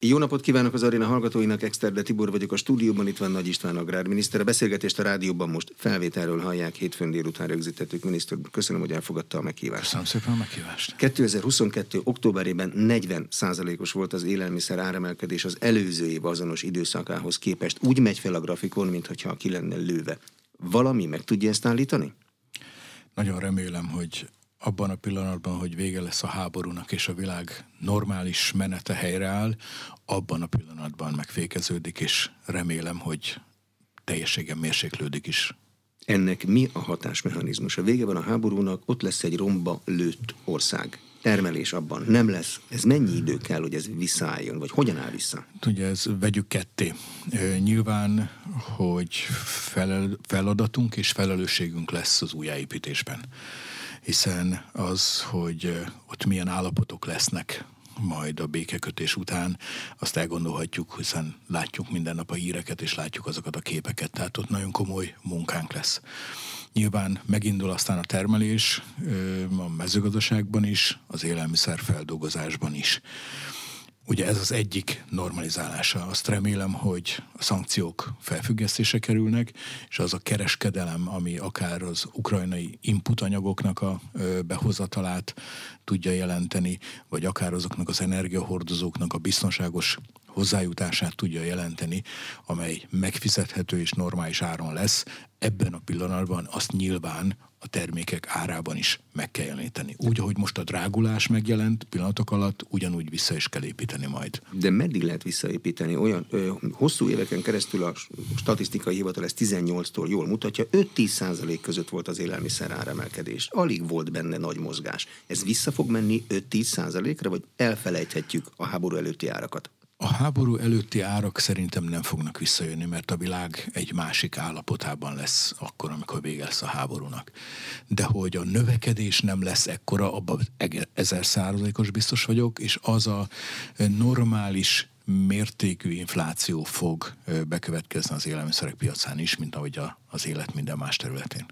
Jó napot kívánok az aréna hallgatóinak, Exterde Tibor vagyok a stúdióban, itt van Nagy István agrárminiszter. A beszélgetést a rádióban most felvételről hallják, hétfőn délután rögzítettük miniszter. Köszönöm, hogy elfogadta a meghívást. Köszönöm szépen a meghívást. 2022. októberében 40 százalékos volt az élelmiszer áremelkedés az előző év azonos időszakához képest. Úgy megy fel a grafikon, mintha ki lenne lőve. Valami meg tudja ezt állítani? Nagyon remélem, hogy abban a pillanatban, hogy vége lesz a háborúnak, és a világ normális menete helyreáll, abban a pillanatban megfékeződik, és remélem, hogy teljességen mérséklődik is. Ennek mi a hatásmechanizmus? A vége van a háborúnak, ott lesz egy romba lőtt ország. Termelés abban nem lesz. Ez mennyi idő kell, hogy ez visszaálljon, vagy hogyan áll vissza? Ugye ez vegyük ketté. Nyilván, hogy felel, feladatunk és felelősségünk lesz az újjáépítésben hiszen az, hogy ott milyen állapotok lesznek majd a békekötés után, azt elgondolhatjuk, hiszen látjuk minden nap a híreket, és látjuk azokat a képeket, tehát ott nagyon komoly munkánk lesz. Nyilván megindul aztán a termelés a mezőgazdaságban is, az élelmiszerfeldolgozásban is. Ugye ez az egyik normalizálása. Azt remélem, hogy a szankciók felfüggesztése kerülnek, és az a kereskedelem, ami akár az ukrajnai inputanyagoknak a behozatalát tudja jelenteni, vagy akár azoknak az energiahordozóknak a biztonságos hozzájutását tudja jelenteni, amely megfizethető és normális áron lesz, ebben a pillanatban azt nyilván a termékek árában is meg kell jeleníteni. Úgy, ahogy most a drágulás megjelent pillanatok alatt, ugyanúgy vissza is kell építeni majd. De meddig lehet visszaépíteni? Olyan ö, hosszú éveken keresztül a statisztikai hivatal ezt 18-tól jól mutatja, 5-10 százalék között volt az élelmiszer áremelkedés. Alig volt benne nagy mozgás. Ez vissza fog menni 5-10 százalékra, vagy elfelejthetjük a háború előtti árakat? A háború előtti árak szerintem nem fognak visszajönni, mert a világ egy másik állapotában lesz akkor, amikor vége lesz a háborúnak. De hogy a növekedés nem lesz ekkora, abban ezer százalékos biztos vagyok, és az a normális mértékű infláció fog bekövetkezni az élelmiszerek piacán is, mint ahogy a, az élet minden más területén.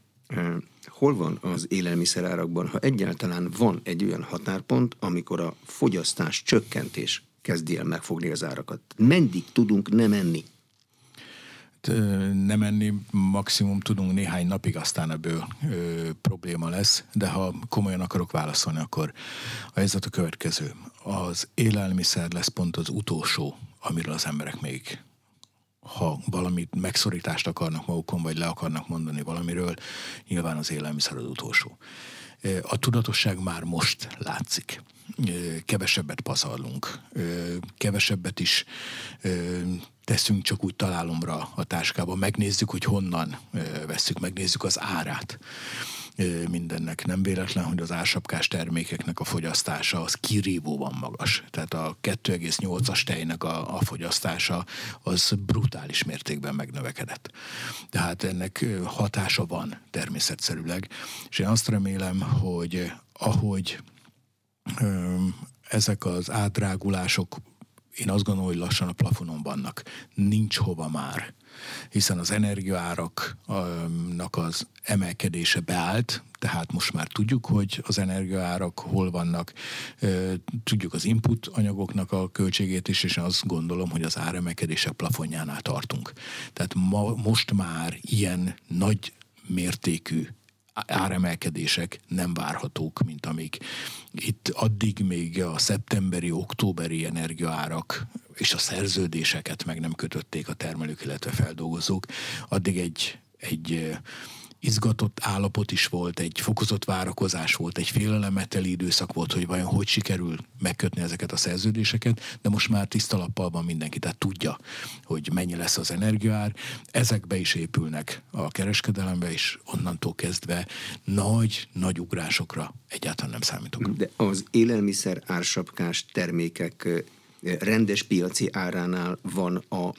Hol van az élelmiszerárakban, ha egyáltalán van egy olyan határpont, amikor a fogyasztás csökkentés kezdi el megfogni az árakat. Mendig tudunk nem enni? nem enni, maximum tudunk néhány napig, aztán ebből ö, probléma lesz, de ha komolyan akarok válaszolni, akkor a helyzet a következő. Az élelmiszer lesz pont az utolsó, amiről az emberek még ha valamit megszorítást akarnak magukon, vagy le akarnak mondani valamiről, nyilván az élelmiszer az utolsó. A tudatosság már most látszik kevesebbet pazarlunk, kevesebbet is teszünk csak úgy találomra a táskába, megnézzük, hogy honnan vesszük, megnézzük az árát mindennek. Nem véletlen, hogy az ársapkás termékeknek a fogyasztása az kirívóban magas. Tehát a 2,8-as tejnek a, a fogyasztása az brutális mértékben megnövekedett. Tehát ennek hatása van természetszerűleg. És én azt remélem, hogy ahogy ezek az átdrágulások én azt gondolom, hogy lassan a plafonon vannak. Nincs hova már, hiszen az energiaáraknak az emelkedése beállt, tehát most már tudjuk, hogy az energiaárak hol vannak, tudjuk az input anyagoknak a költségét is, és azt gondolom, hogy az áremelkedések plafonjánál tartunk. Tehát ma, most már ilyen nagy mértékű áremelkedések nem várhatók, mint amik itt addig még a szeptemberi, októberi energiaárak és a szerződéseket meg nem kötötték a termelők, illetve feldolgozók, addig egy, egy izgatott állapot is volt, egy fokozott várakozás volt, egy félelemeteli időszak volt, hogy vajon hogy sikerül megkötni ezeket a szerződéseket, de most már tiszta lappal van mindenki, tehát tudja, hogy mennyi lesz az energiaár. Ezekbe is épülnek a kereskedelembe, és onnantól kezdve nagy, nagy ugrásokra egyáltalán nem számítunk. De az élelmiszer ársapkás termékek rendes piaci áránál van a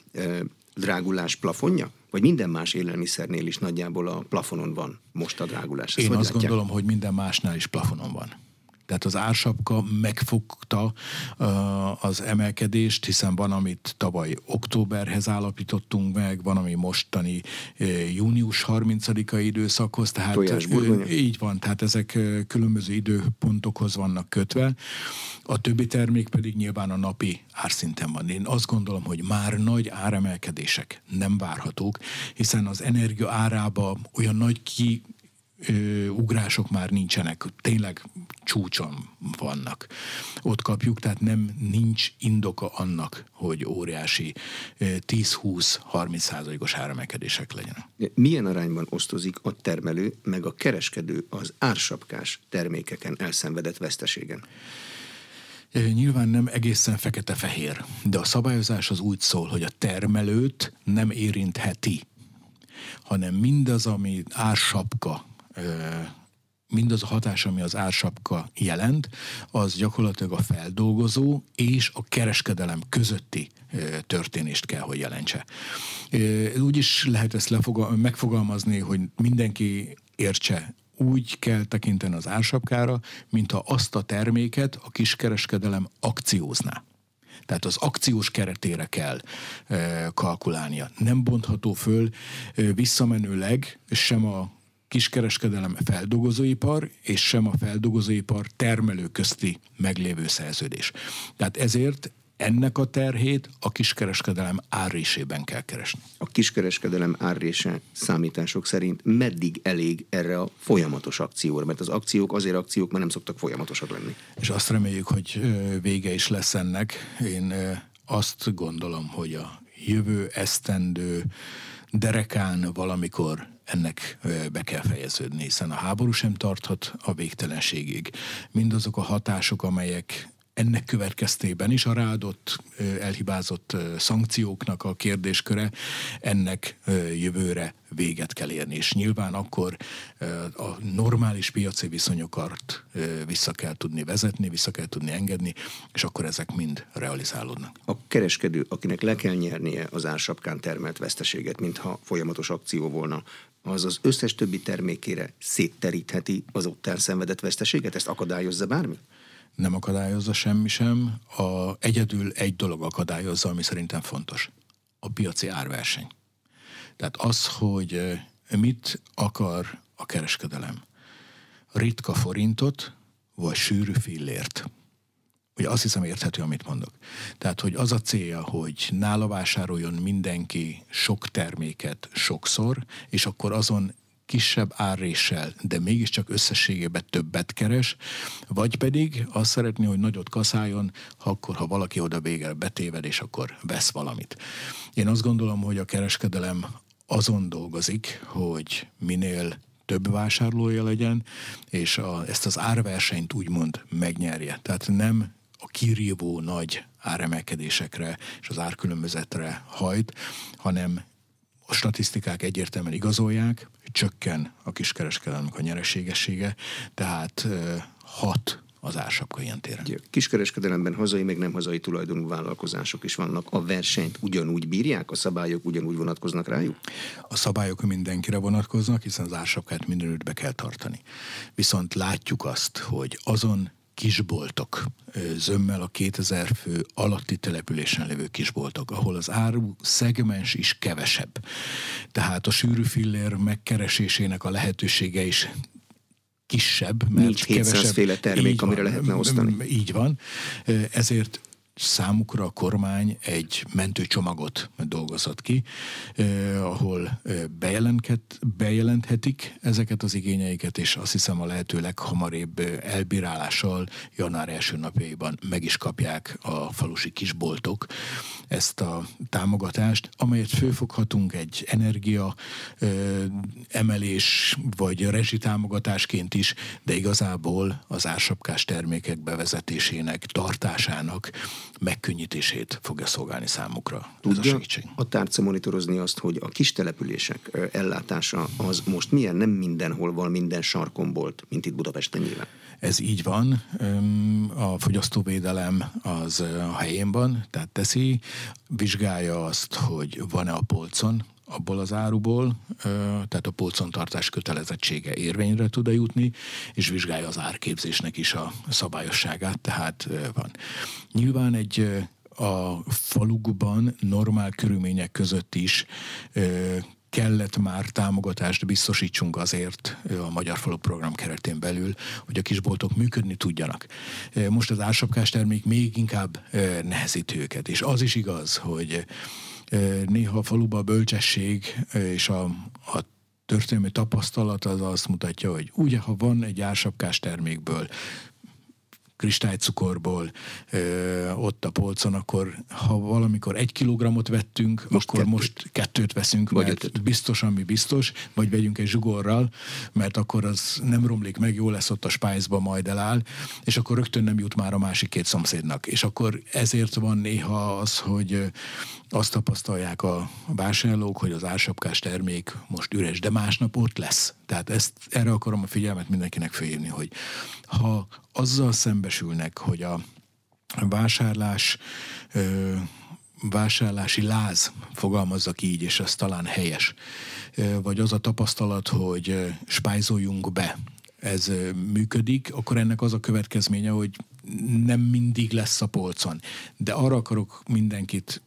drágulás plafonja? Vagy minden más élelmiszernél is nagyjából a plafonon van most a drágulás? Ezt Én azt látják? gondolom, hogy minden másnál is plafonon van. Tehát az ársapka megfogta az emelkedést, hiszen van, amit tavaly októberhez állapítottunk meg, van, ami mostani június 30-ai időszakhoz, tehát így van, tehát ezek különböző időpontokhoz vannak kötve. A többi termék pedig nyilván a napi árszinten van. Én azt gondolom, hogy már nagy áremelkedések nem várhatók, hiszen az energia árába olyan nagy ki ugrások már nincsenek, tényleg csúcson vannak. Ott kapjuk, tehát nem nincs indoka annak, hogy óriási 10-20-30 százalékos áremelkedések legyenek. Milyen arányban osztozik a termelő meg a kereskedő az ársapkás termékeken elszenvedett veszteségen? Nyilván nem egészen fekete-fehér, de a szabályozás az úgy szól, hogy a termelőt nem érintheti, hanem mindaz, ami ársapka mindaz a hatás, ami az ársapka jelent, az gyakorlatilag a feldolgozó és a kereskedelem közötti történést kell, hogy jelentse. Úgy is lehet ezt lefogal- megfogalmazni, hogy mindenki értse úgy kell tekinteni az ársapkára, mintha azt a terméket a kiskereskedelem akciózná. Tehát az akciós keretére kell kalkulálnia. Nem bontható föl e, visszamenőleg sem a kiskereskedelem feldolgozóipar, és sem a feldolgozóipar termelő közti meglévő szerződés. Tehát ezért ennek a terhét a kiskereskedelem árrésében kell keresni. A kiskereskedelem árrése számítások szerint meddig elég erre a folyamatos akcióra? Mert az akciók azért akciók, mert nem szoktak folyamatosak lenni. És azt reméljük, hogy vége is lesz ennek. Én azt gondolom, hogy a jövő esztendő derekán valamikor ennek be kell fejeződni, hiszen a háború sem tarthat a végtelenségig. Mindazok a hatások, amelyek ennek következtében is a ráadott, elhibázott szankcióknak a kérdésköre ennek jövőre véget kell érni. És nyilván akkor a normális piaci viszonyokat vissza kell tudni vezetni, vissza kell tudni engedni, és akkor ezek mind realizálódnak. A kereskedő, akinek le kell nyernie az ársapkán termelt veszteséget, mintha folyamatos akció volna, az az összes többi termékére szétterítheti az ott elszenvedett veszteséget? Ezt akadályozza bármi? Nem akadályozza semmi sem. A, egyedül egy dolog akadályozza, ami szerintem fontos. A piaci árverseny. Tehát az, hogy mit akar a kereskedelem. Ritka forintot, vagy sűrű fillért. Ugye azt hiszem érthető, amit mondok. Tehát, hogy az a célja, hogy nála vásároljon mindenki sok terméket sokszor, és akkor azon kisebb árréssel, de mégiscsak összességében többet keres, vagy pedig azt szeretné, hogy nagyot kaszáljon, akkor, ha valaki oda végel betéved, és akkor vesz valamit. Én azt gondolom, hogy a kereskedelem azon dolgozik, hogy minél több vásárlója legyen, és a, ezt az árversenyt úgymond megnyerje. Tehát nem a kirívó nagy áremelkedésekre és az árkülönbözetre hajt, hanem a statisztikák egyértelműen igazolják, csökken a kiskereskedelmek a nyereségessége, tehát hat az ársapka ilyen téren. Kiskereskedelemben hazai, meg nem hazai tulajdonú vállalkozások is vannak. A versenyt ugyanúgy bírják? A szabályok ugyanúgy vonatkoznak rájuk? A szabályok mindenkire vonatkoznak, hiszen az ársapkát mindenütt be kell tartani. Viszont látjuk azt, hogy azon kisboltok, zömmel a 2000 fő alatti településen lévő kisboltok, ahol az áru szegmens is kevesebb. Tehát a sűrű fillér megkeresésének a lehetősége is kisebb, mert Nincs kevesebb. féle termék, amire van, lehetne osztani. Így van. Ezért számukra a kormány egy mentőcsomagot dolgozott ki, eh, ahol eh, bejelenthetik ezeket az igényeiket, és azt hiszem a lehető leghamarabb eh, elbírálással január első napjaiban meg is kapják a falusi kisboltok ezt a támogatást, amelyet főfoghatunk egy energia eh, emelés vagy rezsitámogatásként is, de igazából az ársapkás termékek bevezetésének, tartásának megkönnyítését fogja szolgálni számukra Tudja ez a segítség. a tárca monitorozni azt, hogy a kis települések ellátása az most milyen, nem mindenhol van, minden sarkon volt, mint itt Budapesten nyilván. Ez így van. A fogyasztóvédelem az a helyén van, tehát teszi, vizsgálja azt, hogy van-e a polcon abból az áruból, tehát a polcontartás kötelezettsége érvényre tud-e jutni, és vizsgálja az árképzésnek is a szabályosságát, tehát van. Nyilván egy a falukban normál körülmények között is kellett már támogatást biztosítsunk azért a Magyar Falu program keretén belül, hogy a kisboltok működni tudjanak. Most az ársapkás termék még inkább nehezít őket, és az is igaz, hogy néha a faluban a bölcsesség és a, a történelmi tapasztalat az azt mutatja, hogy ugye, ha van egy ársapkás termékből kristálycukorból ö, ott a polcon, akkor ha valamikor egy kilogramot vettünk, most akkor kettőt. most kettőt veszünk, vagy mert ötöt. biztos, ami biztos, vagy vegyünk egy zsugorral, mert akkor az nem romlik meg, jó lesz ott a spájzba, majd eláll, és akkor rögtön nem jut már a másik két szomszédnak. És akkor ezért van néha az, hogy azt tapasztalják a vásárlók, hogy az ársapkás termék most üres, de másnap ott lesz. Tehát ezt, erre akarom a figyelmet mindenkinek fölhívni, hogy ha azzal szembesülnek, hogy a vásárlás ö, vásárlási láz, fogalmazzak így, és ez talán helyes, vagy az a tapasztalat, hogy spájzoljunk be, ez működik, akkor ennek az a következménye, hogy nem mindig lesz a polcon. De arra akarok mindenkit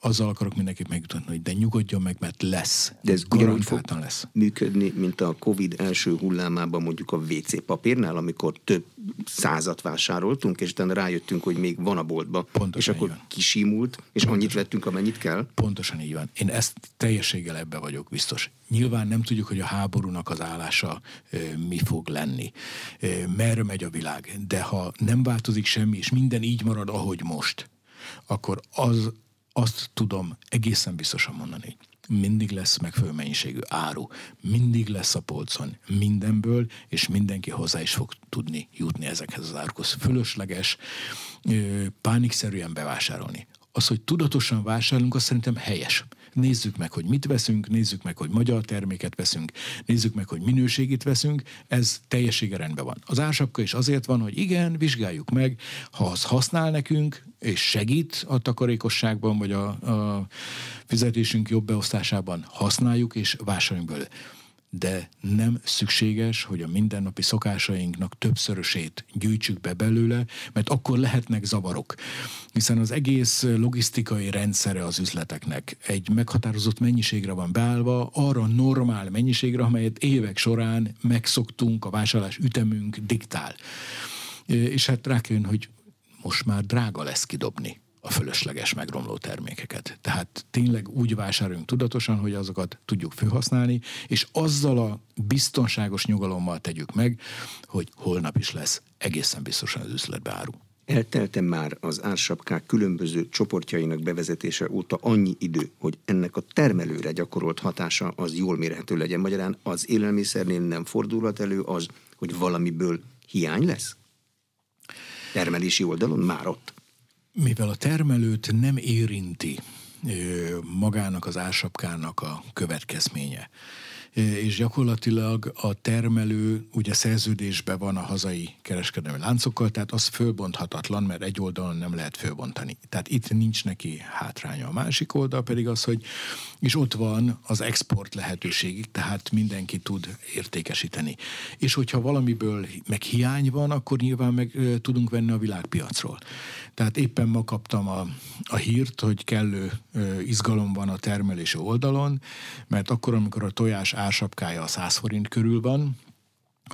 azzal akarok mindenkit megjutatni, hogy de nyugodjon meg, mert lesz. De ez ugyanúgy fog lesz. működni, mint a Covid első hullámában mondjuk a WC papírnál, amikor több százat vásároltunk, és utána rájöttünk, hogy még van a boltba. Pontosan és akkor van. kisimult, és Pontosan. annyit vettünk, amennyit kell. Pontosan így van. Én ezt teljességgel ebbe vagyok biztos. Nyilván nem tudjuk, hogy a háborúnak az állása e, mi fog lenni, e, merre megy a világ, de ha nem változik semmi, és minden így marad, ahogy most, akkor az azt tudom egészen biztosan mondani, mindig lesz megfelelő mennyiségű áru, mindig lesz a polcon mindenből, és mindenki hozzá is fog tudni jutni ezekhez az árukhoz. Fölösleges, pánikszerűen bevásárolni. Az, hogy tudatosan vásárolunk, az szerintem helyes. Nézzük meg, hogy mit veszünk, nézzük meg, hogy magyar terméket veszünk, nézzük meg, hogy minőségét veszünk, ez teljessége rendben van. Az ársapka is azért van, hogy igen, vizsgáljuk meg, ha az használ nekünk, és segít a takarékosságban, vagy a, a fizetésünk jobb beosztásában, használjuk és vásároljunk belőle de nem szükséges, hogy a mindennapi szokásainknak többszörösét gyűjtsük be belőle, mert akkor lehetnek zavarok. Hiszen az egész logisztikai rendszere az üzleteknek egy meghatározott mennyiségre van beállva, arra normál mennyiségre, amelyet évek során megszoktunk, a vásárlás ütemünk diktál. És hát rá hogy most már drága lesz kidobni a fölösleges megromló termékeket. Tehát tényleg úgy vásároljunk tudatosan, hogy azokat tudjuk felhasználni, és azzal a biztonságos nyugalommal tegyük meg, hogy holnap is lesz egészen biztosan az üzletbe áru. Eltelte már az ársapkák különböző csoportjainak bevezetése óta annyi idő, hogy ennek a termelőre gyakorolt hatása az jól mérhető legyen. Magyarán az élelmiszernél nem fordulhat elő az, hogy valamiből hiány lesz? Termelési oldalon már ott? Mivel a termelőt nem érinti magának az ársapkának a következménye, és gyakorlatilag a termelő ugye szerződésben van a hazai kereskedelmi láncokkal, tehát az fölbonthatatlan, mert egy oldalon nem lehet fölbontani. Tehát itt nincs neki hátránya. A másik oldal pedig az, hogy és ott van az export lehetőségig, tehát mindenki tud értékesíteni. És hogyha valamiből meg hiány van, akkor nyilván meg tudunk venni a világpiacról. Tehát éppen ma kaptam a, a hírt, hogy kellő izgalom van a termelési oldalon, mert akkor, amikor a tojás ársapkája a 100 forint körül van,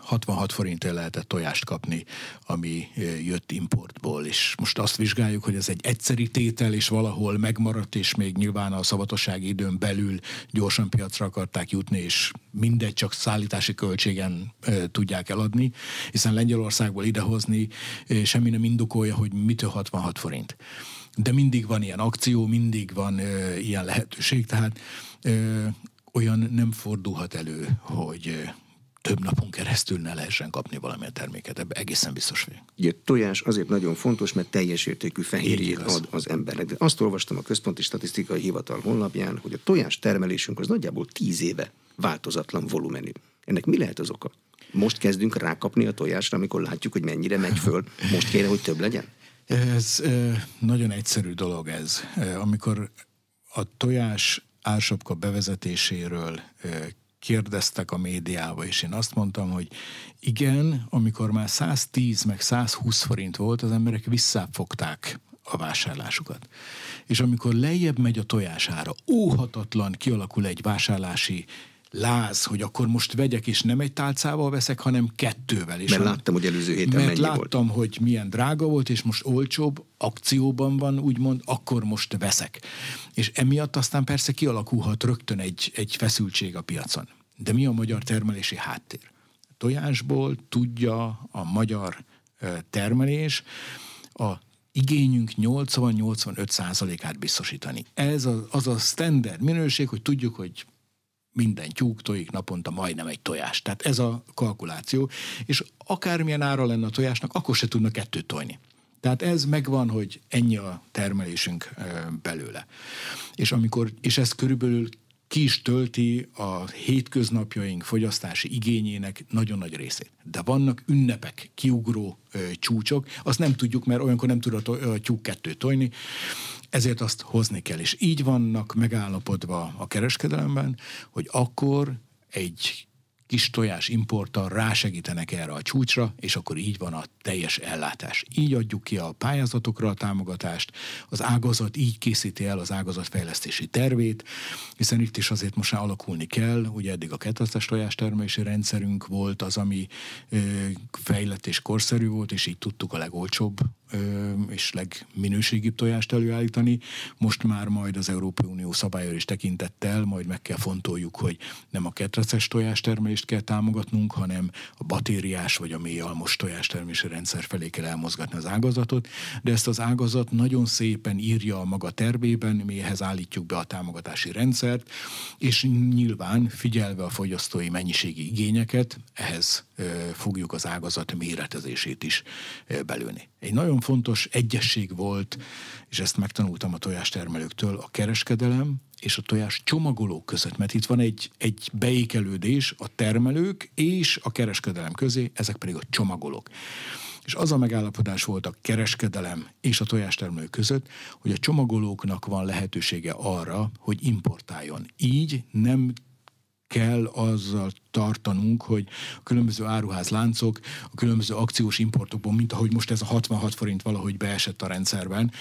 66 forintért lehetett tojást kapni, ami jött importból, és most azt vizsgáljuk, hogy ez egy egyszeri tétel, és valahol megmaradt, és még nyilván a szabadossági időn belül gyorsan piacra akarták jutni, és mindegy, csak szállítási költségen e, tudják eladni, hiszen Lengyelországból idehozni e, semmi nem indokolja, hogy mitől 66 forint. De mindig van ilyen akció, mindig van e, ilyen lehetőség, tehát olyan nem fordulhat elő, hogy több napon keresztül ne lehessen kapni valamilyen terméket. Ebben egészen biztos vagyok. Ugye tojás azért nagyon fontos, mert teljes értékű fehérjét ad az embernek. De azt olvastam a Központi Statisztikai Hivatal honlapján, hogy a tojás termelésünk az nagyjából tíz éve változatlan volumenű. Ennek mi lehet az oka? Most kezdünk rákapni a tojásra, amikor látjuk, hogy mennyire megy föl. Most kéne, hogy több legyen? Ez nagyon egyszerű dolog ez. Amikor a tojás ársapka bevezetéséről kérdeztek a médiába, és én azt mondtam, hogy igen, amikor már 110 meg 120 forint volt, az emberek visszafogták a vásárlásukat. És amikor lejjebb megy a tojására, óhatatlan kialakul egy vásárlási láz, hogy akkor most vegyek, és nem egy tálcával veszek, hanem kettővel. És mert láttam, hogy előző héten mert mennyi láttam, volt. hogy milyen drága volt, és most olcsóbb, akcióban van, úgymond, akkor most veszek. És emiatt aztán persze kialakulhat rögtön egy, egy feszültség a piacon. De mi a magyar termelési háttér? Tojásból tudja a magyar termelés a igényünk 80-85 százalékát biztosítani. Ez az, az a standard minőség, hogy tudjuk, hogy minden tyúk tojik naponta majdnem egy tojás. Tehát ez a kalkuláció, és akármilyen ára lenne a tojásnak, akkor se tudna kettőt tojni. Tehát ez megvan, hogy ennyi a termelésünk belőle. És, amikor, és ez körülbelül ki is tölti a hétköznapjaink fogyasztási igényének nagyon nagy részét. De vannak ünnepek, kiugró ö, csúcsok, azt nem tudjuk, mert olyankor nem tud a, to- a tyúk kettőt tojni, ezért azt hozni kell. És így vannak megállapodva a kereskedelemben, hogy akkor egy kis tojás importtal rásegítenek erre a csúcsra, és akkor így van a teljes ellátás. Így adjuk ki a pályázatokra a támogatást, az ágazat így készíti el az ágazatfejlesztési tervét, hiszen itt is azért most alakulni kell, ugye eddig a ketteces tojás termelési rendszerünk volt az, ami fejlett és korszerű volt, és így tudtuk a legolcsóbb és legminőségibb tojást előállítani. Most már majd az Európai Unió szabályra is tekintettel, majd meg kell fontoljuk, hogy nem a ketreces tojás termelést kell támogatnunk, hanem a batériás vagy a mély almos tojás termelési rendszer felé kell elmozgatni az ágazatot, de ezt az ágazat nagyon szépen írja a maga tervében, mi ehhez állítjuk be a támogatási rendszert, és nyilván figyelve a fogyasztói mennyiségi igényeket, ehhez fogjuk az ágazat méretezését is belőni. Egy nagyon fontos egyesség volt, és ezt megtanultam a tojástermelőktől, a kereskedelem és a tojás csomagolók között, mert itt van egy, egy beékelődés a termelők és a kereskedelem közé, ezek pedig a csomagolók. És az a megállapodás volt a kereskedelem és a tojástermelők között, hogy a csomagolóknak van lehetősége arra, hogy importáljon. Így nem kell azzal tartanunk, hogy a különböző áruházláncok, a különböző akciós importokból, mint ahogy most ez a 66 forint valahogy beesett a rendszerben,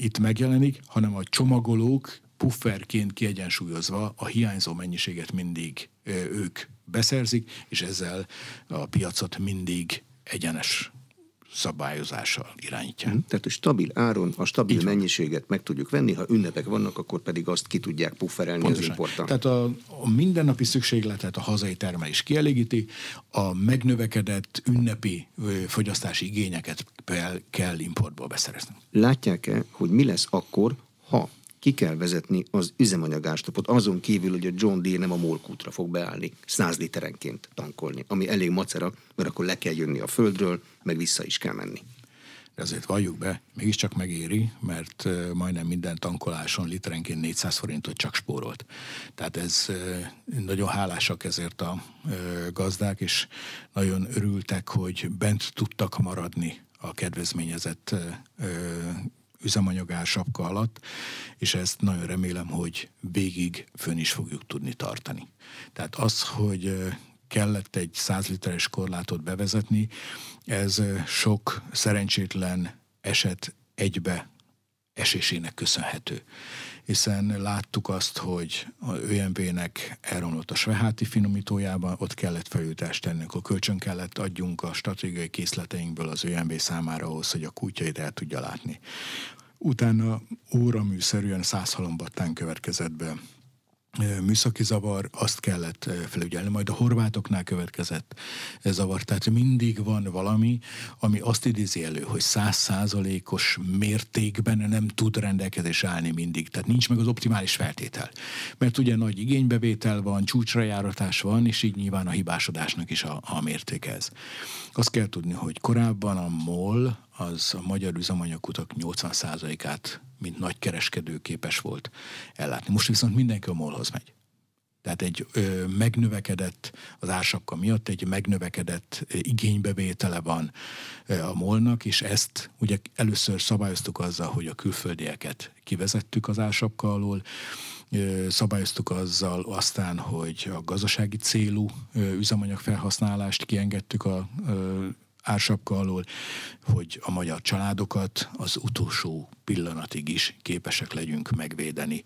itt megjelenik, hanem a csomagolók pufferként kiegyensúlyozva a hiányzó mennyiséget mindig ők beszerzik, és ezzel a piacot mindig egyenes szabályozással irányítja. Hmm. Tehát a stabil áron a stabil Így mennyiséget meg tudjuk venni, ha ünnepek vannak, akkor pedig azt ki tudják pufferelni Pontosan. az importtal. Tehát a, a mindennapi szükségletet a hazai termelés kielégíti, a megnövekedett ünnepi fogyasztási igényeket kell importból beszerezni. Látják-e, hogy mi lesz akkor, ha ki kell vezetni az üzemanyagástopot, azon kívül, hogy a John Deere nem a molkútra fog beállni 100 literenként tankolni, ami elég macera, mert akkor le kell jönni a földről, meg vissza is kell menni. De azért valljuk be, mégiscsak megéri, mert majdnem minden tankoláson literenként 400 forintot csak spórolt. Tehát ez nagyon hálásak ezért a gazdák, és nagyon örültek, hogy bent tudtak maradni a kedvezményezett üzemanyagár sapka alatt, és ezt nagyon remélem, hogy végig fönn is fogjuk tudni tartani. Tehát az, hogy kellett egy 100 literes korlátot bevezetni, ez sok szerencsétlen eset egybe esésének köszönhető. Hiszen láttuk azt, hogy a ÖMV-nek elromlott a Sveháti finomítójában, ott kellett feljutást tenni, akkor kölcsön kellett adjunk a stratégiai készleteinkből az ÖMV számára ahhoz, hogy a kutyait el tudja látni. Utána óraműszerűen száz halombattán következett be műszaki zavar, azt kellett felügyelni. Majd a horvátoknál következett zavar. Tehát mindig van valami, ami azt idézi elő, hogy százszázalékos mértékben nem tud rendelkezés állni mindig. Tehát nincs meg az optimális feltétel. Mert ugye nagy igénybevétel van, csúcsrajáratás van, és így nyilván a hibásodásnak is a, a mértéke ez. Azt kell tudni, hogy korábban a MOL, az a magyar üzemanyagkutak 80%-át mint nagy kereskedő képes volt ellátni. Most viszont mindenki a molhoz megy. Tehát egy ö, megnövekedett, az ársapka miatt egy megnövekedett ö, igénybevétele van ö, a molnak, és ezt ugye először szabályoztuk azzal, hogy a külföldieket kivezettük az ársapka alól, Szabályoztuk azzal aztán, hogy a gazdasági célú üzemanyag felhasználást kiengedtük a ársapka alól, hogy a magyar családokat az utolsó pillanatig is képesek legyünk megvédeni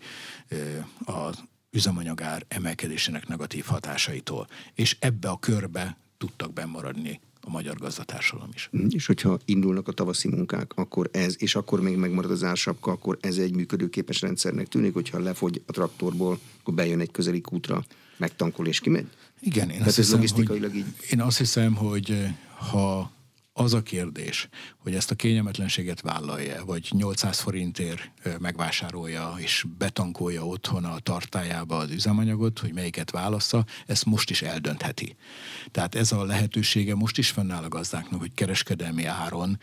az üzemanyagár emelkedésének negatív hatásaitól. És ebbe a körbe tudtak bemaradni a magyar gazdatársadalom is. Mm, és hogyha indulnak a tavaszi munkák, akkor ez, és akkor még megmarad az ársapka, akkor ez egy működőképes rendszernek tűnik, hogyha lefogy a traktorból, akkor bejön egy közeli kútra, megtankol és kimegy? Igen, én, azt hiszem, hogy, így... én azt hiszem, hogy ha az a kérdés, hogy ezt a kényelmetlenséget vállalja, vagy 800 forintért megvásárolja és betankolja otthon a tartájába az üzemanyagot, hogy melyiket válassza, ezt most is eldöntheti. Tehát ez a lehetősége most is fennáll a gazdáknak, hogy kereskedelmi áron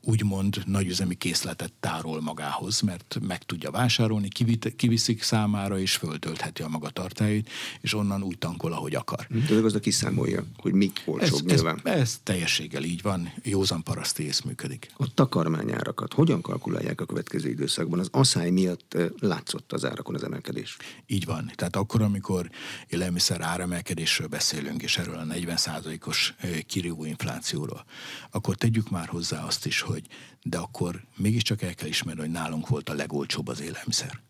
úgymond nagyüzemi készletet tárol magához, mert meg tudja vásárolni, kiviszik számára, és föltöltheti a maga tartályait, és onnan úgy tankol, ahogy akar. De a gazda kiszámolja, hogy mik olcsóbb ez, nyilván. Ez, ez teljességgel ezzel így van, józan paraszti ész működik. A takarmányárakat hogyan kalkulálják a következő időszakban? Az asszály miatt látszott az árakon az emelkedés? Így van. Tehát akkor, amikor élelmiszer áremelkedésről beszélünk, és erről a 40%-os kirívó inflációról, akkor tegyük már hozzá azt is, hogy de akkor mégiscsak el kell ismerni, hogy nálunk volt a legolcsóbb az élelmiszer.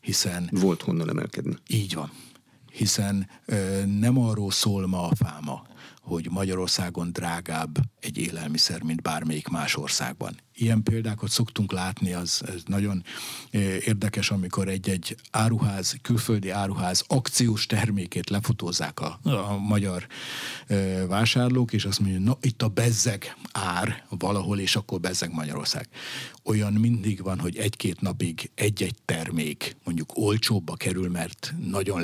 Hiszen... Volt honnan emelkedni. Így van hiszen ö, nem arról szól ma a fáma, hogy Magyarországon drágább egy élelmiszer, mint bármelyik más országban. Ilyen példákat szoktunk látni, az, az nagyon érdekes, amikor egy-egy áruház, külföldi áruház akciós termékét lefotózzák a, a magyar e, vásárlók, és azt mondja, na itt a bezzeg ár valahol, és akkor bezzeg Magyarország. Olyan mindig van, hogy egy-két napig egy-egy termék mondjuk olcsóbba kerül, mert nagyon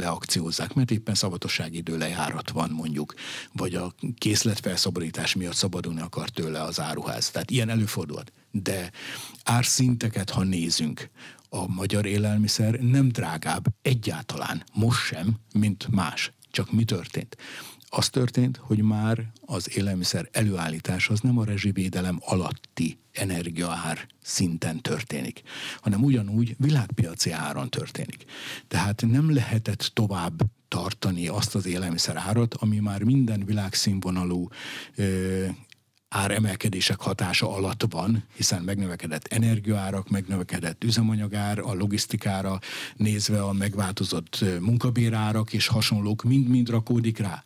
leakciózzák, mert éppen szabadossági idő lejárat van mondjuk, vagy a készletfelszabadítás miatt szabadulni akar tőle az áruház. Tehát ilyen előfordulhat de árszinteket, ha nézünk, a magyar élelmiszer nem drágább egyáltalán, most sem, mint más. Csak mi történt? Az történt, hogy már az élelmiszer előállítás az nem a rezsivédelem alatti energiaár szinten történik, hanem ugyanúgy világpiaci áron történik. Tehát nem lehetett tovább tartani azt az élelmiszer árat, ami már minden világszínvonalú áremelkedések hatása alatt van, hiszen megnövekedett energiaárak, megnövekedett üzemanyagár, a logisztikára nézve a megváltozott munkabérárak és hasonlók mind-mind rakódik rá.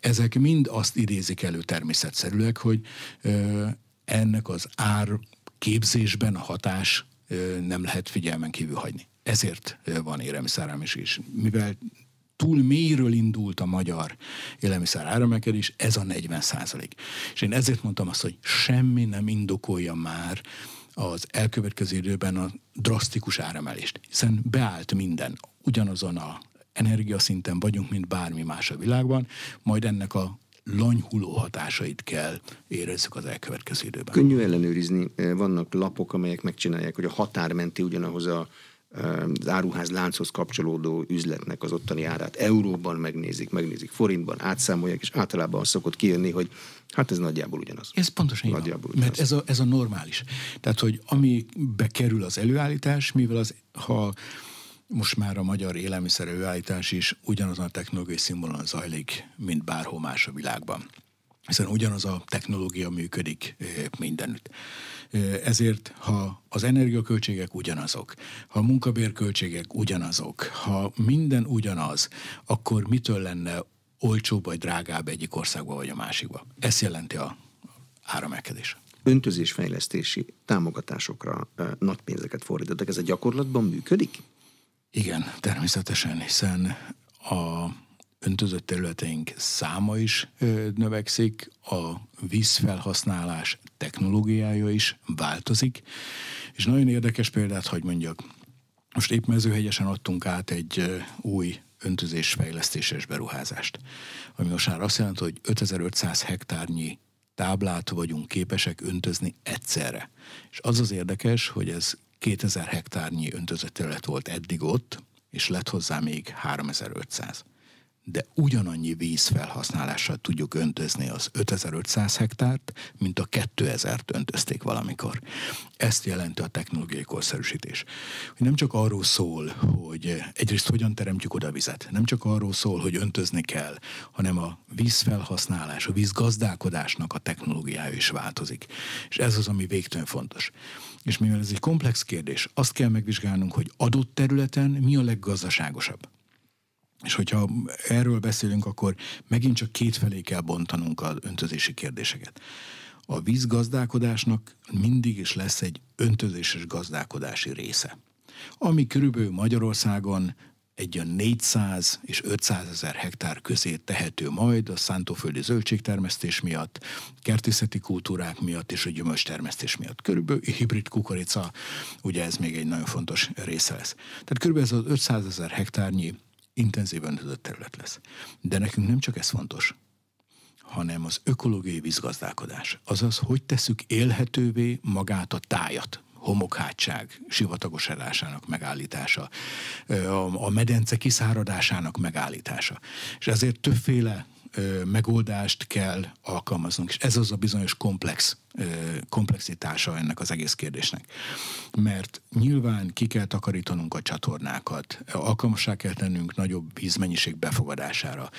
Ezek mind azt idézik elő természetszerűleg, hogy ö, ennek az ár képzésben a hatás ö, nem lehet figyelmen kívül hagyni. Ezért van élelmiszeráram is, mivel túl mélyről indult a magyar élelmiszer áremelkedés, ez a 40 százalék. És én ezért mondtam azt, hogy semmi nem indokolja már az elkövetkező időben a drasztikus áremelést, hiszen beállt minden, ugyanazon a energiaszinten vagyunk, mint bármi más a világban, majd ennek a lanyhuló hatásait kell érezzük az elkövetkező időben. Könnyű ellenőrizni, vannak lapok, amelyek megcsinálják, hogy a határmenti ugyanahoz a az áruház lánchoz kapcsolódó üzletnek az ottani árát euróban megnézik, megnézik forintban, átszámolják, és általában szokott kijönni, hogy hát ez nagyjából ugyanaz. Ez pontosan nagyjából ugyanaz. Mert ez a, ez a normális. Tehát, hogy ami bekerül az előállítás, mivel az, ha most már a magyar élelmiszer előállítás is ugyanazon a technológiai színvonalon zajlik, mint bárhol más a világban hiszen ugyanaz a technológia működik mindenütt. Ezért, ha az energiaköltségek ugyanazok, ha a munkabérköltségek ugyanazok, ha minden ugyanaz, akkor mitől lenne olcsóbb vagy drágább egyik országba vagy a másikba? Ez jelenti a áramelkedés. Öntözésfejlesztési támogatásokra nagy pénzeket fordítottak. Ez a gyakorlatban működik? Igen, természetesen, hiszen a öntözött területeink száma is növekszik, a vízfelhasználás technológiája is változik, és nagyon érdekes példát, hogy mondjak, most épp mezőhegyesen adtunk át egy új öntözésfejlesztéses beruházást, ami most már azt jelenti, hogy 5500 hektárnyi táblát vagyunk képesek öntözni egyszerre. És az az érdekes, hogy ez 2000 hektárnyi öntözött terület volt eddig ott, és lett hozzá még 3500 de ugyanannyi víz felhasználással tudjuk öntözni az 5500 hektárt, mint a 2000-t öntözték valamikor. Ezt jelenti a technológiai korszerűsítés. Hogy nem csak arról szól, hogy egyrészt hogyan teremtjük oda vizet, nem csak arról szól, hogy öntözni kell, hanem a vízfelhasználás, a vízgazdálkodásnak a technológiája is változik. És ez az, ami végtelen fontos. És mivel ez egy komplex kérdés, azt kell megvizsgálnunk, hogy adott területen mi a leggazdaságosabb. És hogyha erről beszélünk, akkor megint csak két felé kell bontanunk az öntözési kérdéseket. A vízgazdálkodásnak mindig is lesz egy öntözéses gazdálkodási része, ami körülbelül Magyarországon egy olyan 400 és 500 ezer hektár közé tehető majd a szántóföldi zöldségtermesztés miatt, kertészeti kultúrák miatt és a gyümölcstermesztés miatt. Körülbelül hibrid kukorica, ugye ez még egy nagyon fontos része lesz. Tehát körülbelül ez az 500 ezer hektárnyi intenzíven öntözött terület lesz. De nekünk nem csak ez fontos, hanem az ökológiai vízgazdálkodás. Azaz, hogy tesszük élhetővé magát a tájat, homokhátság sivatagos elásának megállítása, a medence kiszáradásának megállítása. És ezért többféle megoldást kell alkalmaznunk, és ez az a bizonyos komplex komplexitása ennek az egész kérdésnek. Mert nyilván ki kell takarítanunk a csatornákat, alkalmassá kell tennünk nagyobb vízmennyiség befogadására,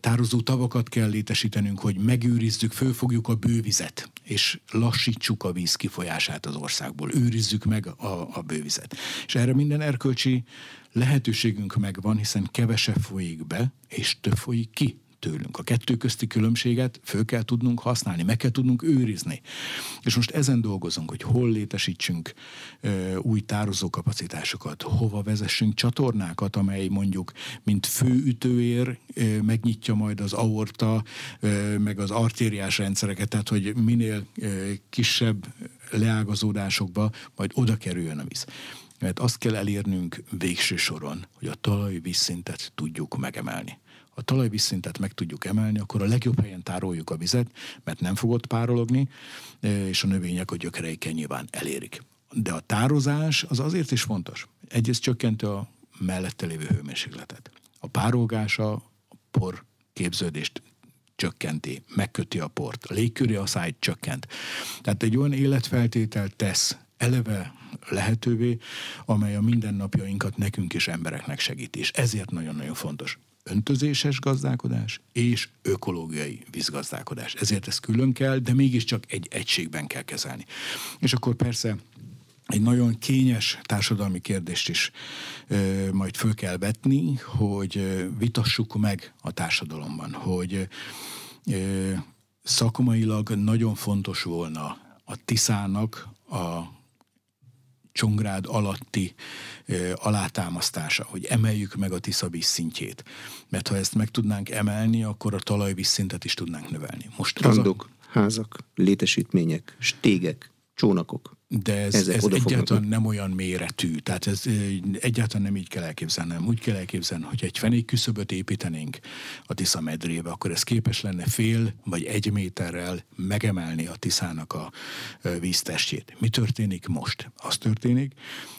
tározó tavakat kell létesítenünk, hogy megőrizzük, fölfogjuk a bővizet, és lassítsuk a víz kifolyását az országból, őrizzük meg a, a bővizet. És erre minden erkölcsi lehetőségünk megvan, hiszen kevesebb folyik be, és több folyik ki tőlünk. A kettő közti különbséget föl kell tudnunk használni, meg kell tudnunk őrizni. És most ezen dolgozunk, hogy hol létesítsünk ö, új tározókapacitásokat, hova vezessünk csatornákat, amely mondjuk, mint főütőér ö, megnyitja majd az aorta, ö, meg az artériás rendszereket, tehát hogy minél ö, kisebb leágazódásokba majd oda kerüljön a víz. Mert azt kell elérnünk végső soron, hogy a talaj vízszintet tudjuk megemelni a talajvízszintet meg tudjuk emelni, akkor a legjobb helyen tároljuk a vizet, mert nem fogott párologni, e, és a növények a gyökereikkel nyilván elérik. De a tározás az azért is fontos. Egyrészt csökkenti a mellette lévő hőmérsékletet. A párolgása a por képződést csökkenti, megköti a port, a légköri a szájt csökkent. Tehát egy olyan életfeltételt tesz eleve lehetővé, amely a mindennapjainkat nekünk és embereknek segíti. És ezért nagyon-nagyon fontos öntözéses gazdálkodás és ökológiai vízgazdálkodás. Ezért ez külön kell, de mégiscsak egy egységben kell kezelni. És akkor persze egy nagyon kényes társadalmi kérdést is ö, majd föl kell vetni, hogy vitassuk meg a társadalomban, hogy ö, szakmailag nagyon fontos volna a Tiszának a Csongrád alatti ö, alátámasztása, hogy emeljük meg a Tisza szintjét. Mert ha ezt meg tudnánk emelni, akkor a talajvízszintet is tudnánk növelni. Most Randok, a... házak, létesítmények, stégek, csónakok. De ez, ez egyáltalán nem olyan méretű, tehát ez egyáltalán nem így kell elképzelni, nem úgy kell elképzelni, hogy egy fenék küszöböt építenénk a Tisza medrébe, akkor ez képes lenne fél vagy egy méterrel megemelni a Tiszának a víztestjét. Mi történik most? Az történik,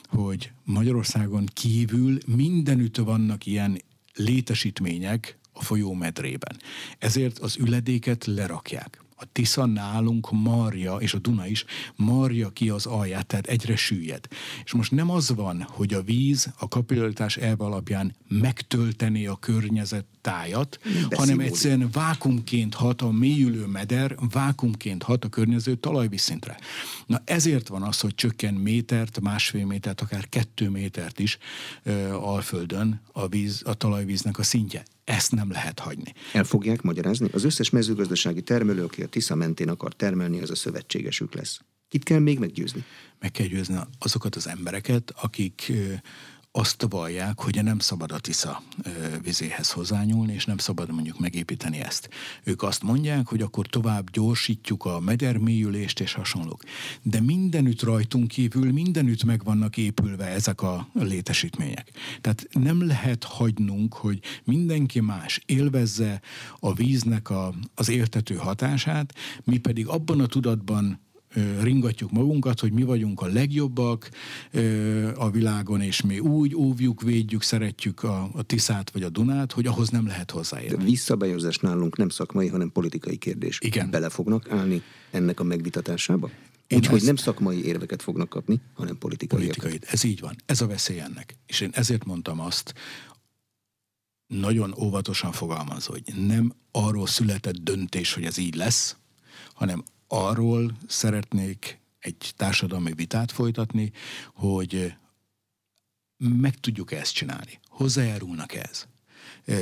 hogy Magyarországon kívül mindenütt vannak ilyen létesítmények a folyó medrében. Ezért az üledéket lerakják a Tisza nálunk marja, és a Duna is marja ki az alját, tehát egyre süllyed. És most nem az van, hogy a víz a kapillaritás elve alapján megtölteni a környezet tájat, hanem egyszerűen vákumként hat a mélyülő meder, vákumként hat a környező talajvízszintre. Na ezért van az, hogy csökken métert, másfél métert, akár kettő métert is ö, alföldön a, víz, a talajvíznek a szintje. Ezt nem lehet hagyni. El fogják magyarázni? Az összes mezőgazdasági termelő, aki a Tisza mentén akar termelni, az a szövetségesük lesz. Kit kell még meggyőzni? Meg kell győzni azokat az embereket, akik azt vallják, hogy nem szabad a Tisza vizéhez hozzányúlni, és nem szabad mondjuk megépíteni ezt. Ők azt mondják, hogy akkor tovább gyorsítjuk a medermélyülést és hasonlók. De mindenütt rajtunk kívül, mindenütt meg vannak épülve ezek a létesítmények. Tehát nem lehet hagynunk, hogy mindenki más élvezze a víznek a, az éltető hatását, mi pedig abban a tudatban ringatjuk magunkat, hogy mi vagyunk a legjobbak a világon, és mi úgy óvjuk, védjük, szeretjük a, a Tiszát vagy a Dunát, hogy ahhoz nem lehet hozzáérni. Visszabályozás nálunk nem szakmai, hanem politikai kérdés. Igen. Bele fognak állni ennek a megvitatásába? Úgyhogy ezt... nem szakmai érveket fognak kapni, hanem politikai. Politikai. Ez így van. Ez a veszély ennek. És én ezért mondtam azt, nagyon óvatosan fogalmazva, hogy nem arról született döntés, hogy ez így lesz, hanem arról szeretnék egy társadalmi vitát folytatni, hogy meg tudjuk ezt csinálni. Hozzájárulnak ez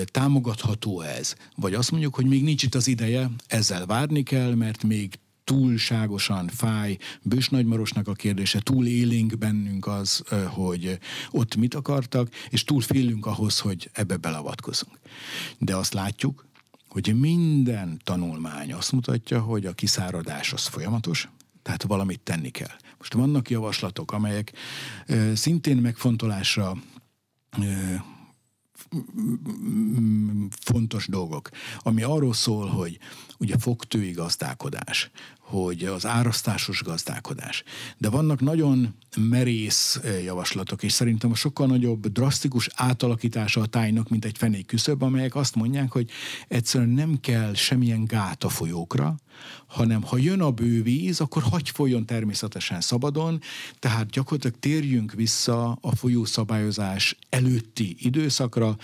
támogatható ez, vagy azt mondjuk, hogy még nincs itt az ideje, ezzel várni kell, mert még túlságosan fáj. Bős Nagymarosnak a kérdése, túl élénk bennünk az, hogy ott mit akartak, és túl félünk ahhoz, hogy ebbe belavatkozunk. De azt látjuk, hogy minden tanulmány azt mutatja, hogy a kiszáradás az folyamatos, tehát valamit tenni kell. Most vannak javaslatok, amelyek szintén megfontolásra fontos dolgok, ami arról szól, hogy ugye fogtői gazdálkodás, hogy az árasztásos gazdálkodás. De vannak nagyon merész eh, javaslatok, és szerintem a sokkal nagyobb drasztikus átalakítása a tájnak, mint egy fenék küszöb, amelyek azt mondják, hogy egyszerűen nem kell semmilyen gát a folyókra, hanem ha jön a bővíz, akkor hagy folyjon természetesen szabadon, tehát gyakorlatilag térjünk vissza a folyószabályozás előtti időszakra,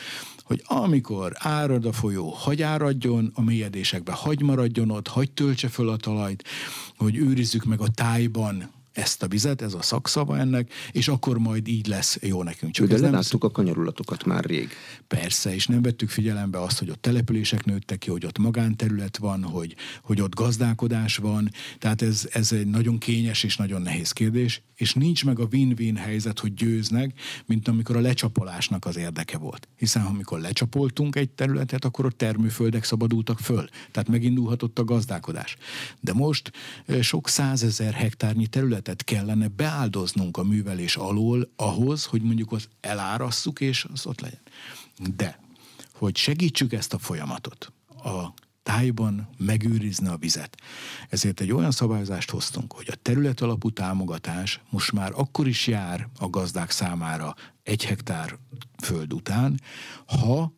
hogy amikor árad a folyó, hagy áradjon, a mélyedésekbe hagy maradjon ott, hagy töltse föl a talajt, hogy őrizzük meg a tájban ezt a vizet, ez a szakszava ennek, és akkor majd így lesz jó nekünk. Csak De nem láttuk a kanyarulatokat már rég. Persze, és nem vettük figyelembe azt, hogy ott települések nőttek ki, hogy ott magánterület van, hogy, hogy ott gazdálkodás van, tehát ez, ez egy nagyon kényes és nagyon nehéz kérdés, és nincs meg a win-win helyzet, hogy győznek, mint amikor a lecsapolásnak az érdeke volt. Hiszen amikor lecsapoltunk egy területet, akkor ott termőföldek szabadultak föl, tehát megindulhatott a gazdálkodás. De most sok százezer hektárnyi terület területet kellene beáldoznunk a művelés alól ahhoz, hogy mondjuk az elárasszuk, és az ott legyen. De, hogy segítsük ezt a folyamatot, a tájban megőrizni a vizet. Ezért egy olyan szabályozást hoztunk, hogy a terület alapú támogatás most már akkor is jár a gazdák számára egy hektár föld után, ha